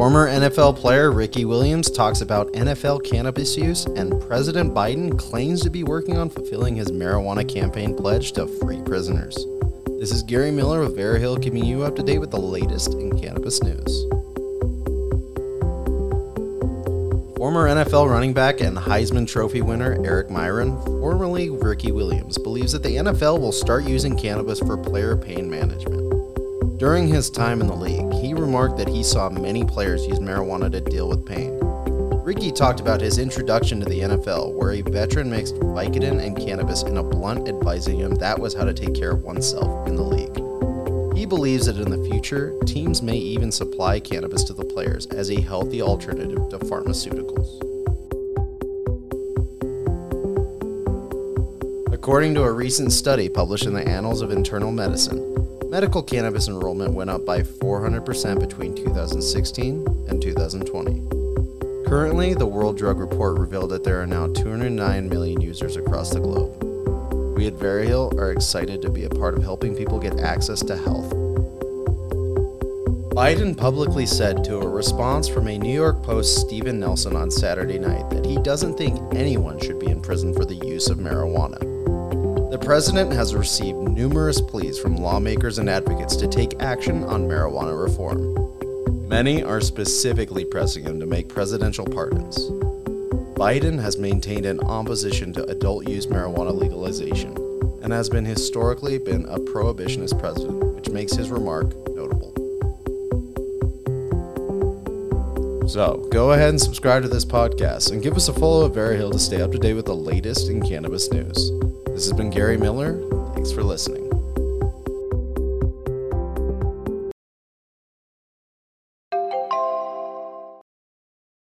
Former NFL player Ricky Williams talks about NFL cannabis use, and President Biden claims to be working on fulfilling his marijuana campaign pledge to free prisoners. This is Gary Miller with Veriheal keeping you up to date with the latest in cannabis news. Former NFL running back and Heisman Trophy winner Errick Miron, formerly Ricky Williams, believes that the NFL will start using cannabis for player pain management. During his time in the league, he remarked that he saw many players use marijuana to deal with pain. Ricky talked about his introduction to the NFL, where a veteran mixed Vicodin and cannabis in a blunt advising him that was how to take care of oneself in the league. He believes that in the future, teams may even supply cannabis to the players as a healthy alternative to pharmaceuticals. According to a recent study published in the Annals of Internal Medicine, medical cannabis enrollment went up by 400% between 2016 and 2020. Currently, the World Drug Report revealed that there are now 209 million users across the globe. We at Veriheal are excited to be a part of helping people get access to health. Biden publicly said to a response from a New York Post Stephen Nelson on Saturday night that he doesn't think anyone should be in prison for the use of marijuana. The president has received numerous pleas from lawmakers and advocates to take action on marijuana reform. Many are specifically pressing him to make presidential pardons. Biden has maintained an opposition to adult use marijuana legalization and has been historically been a prohibitionist president, which makes his remark notable. So, go ahead and subscribe to this podcast and give us a follow at Veriheal to stay up to date with the latest in cannabis news. This has been Gary Miller. Thanks for listening.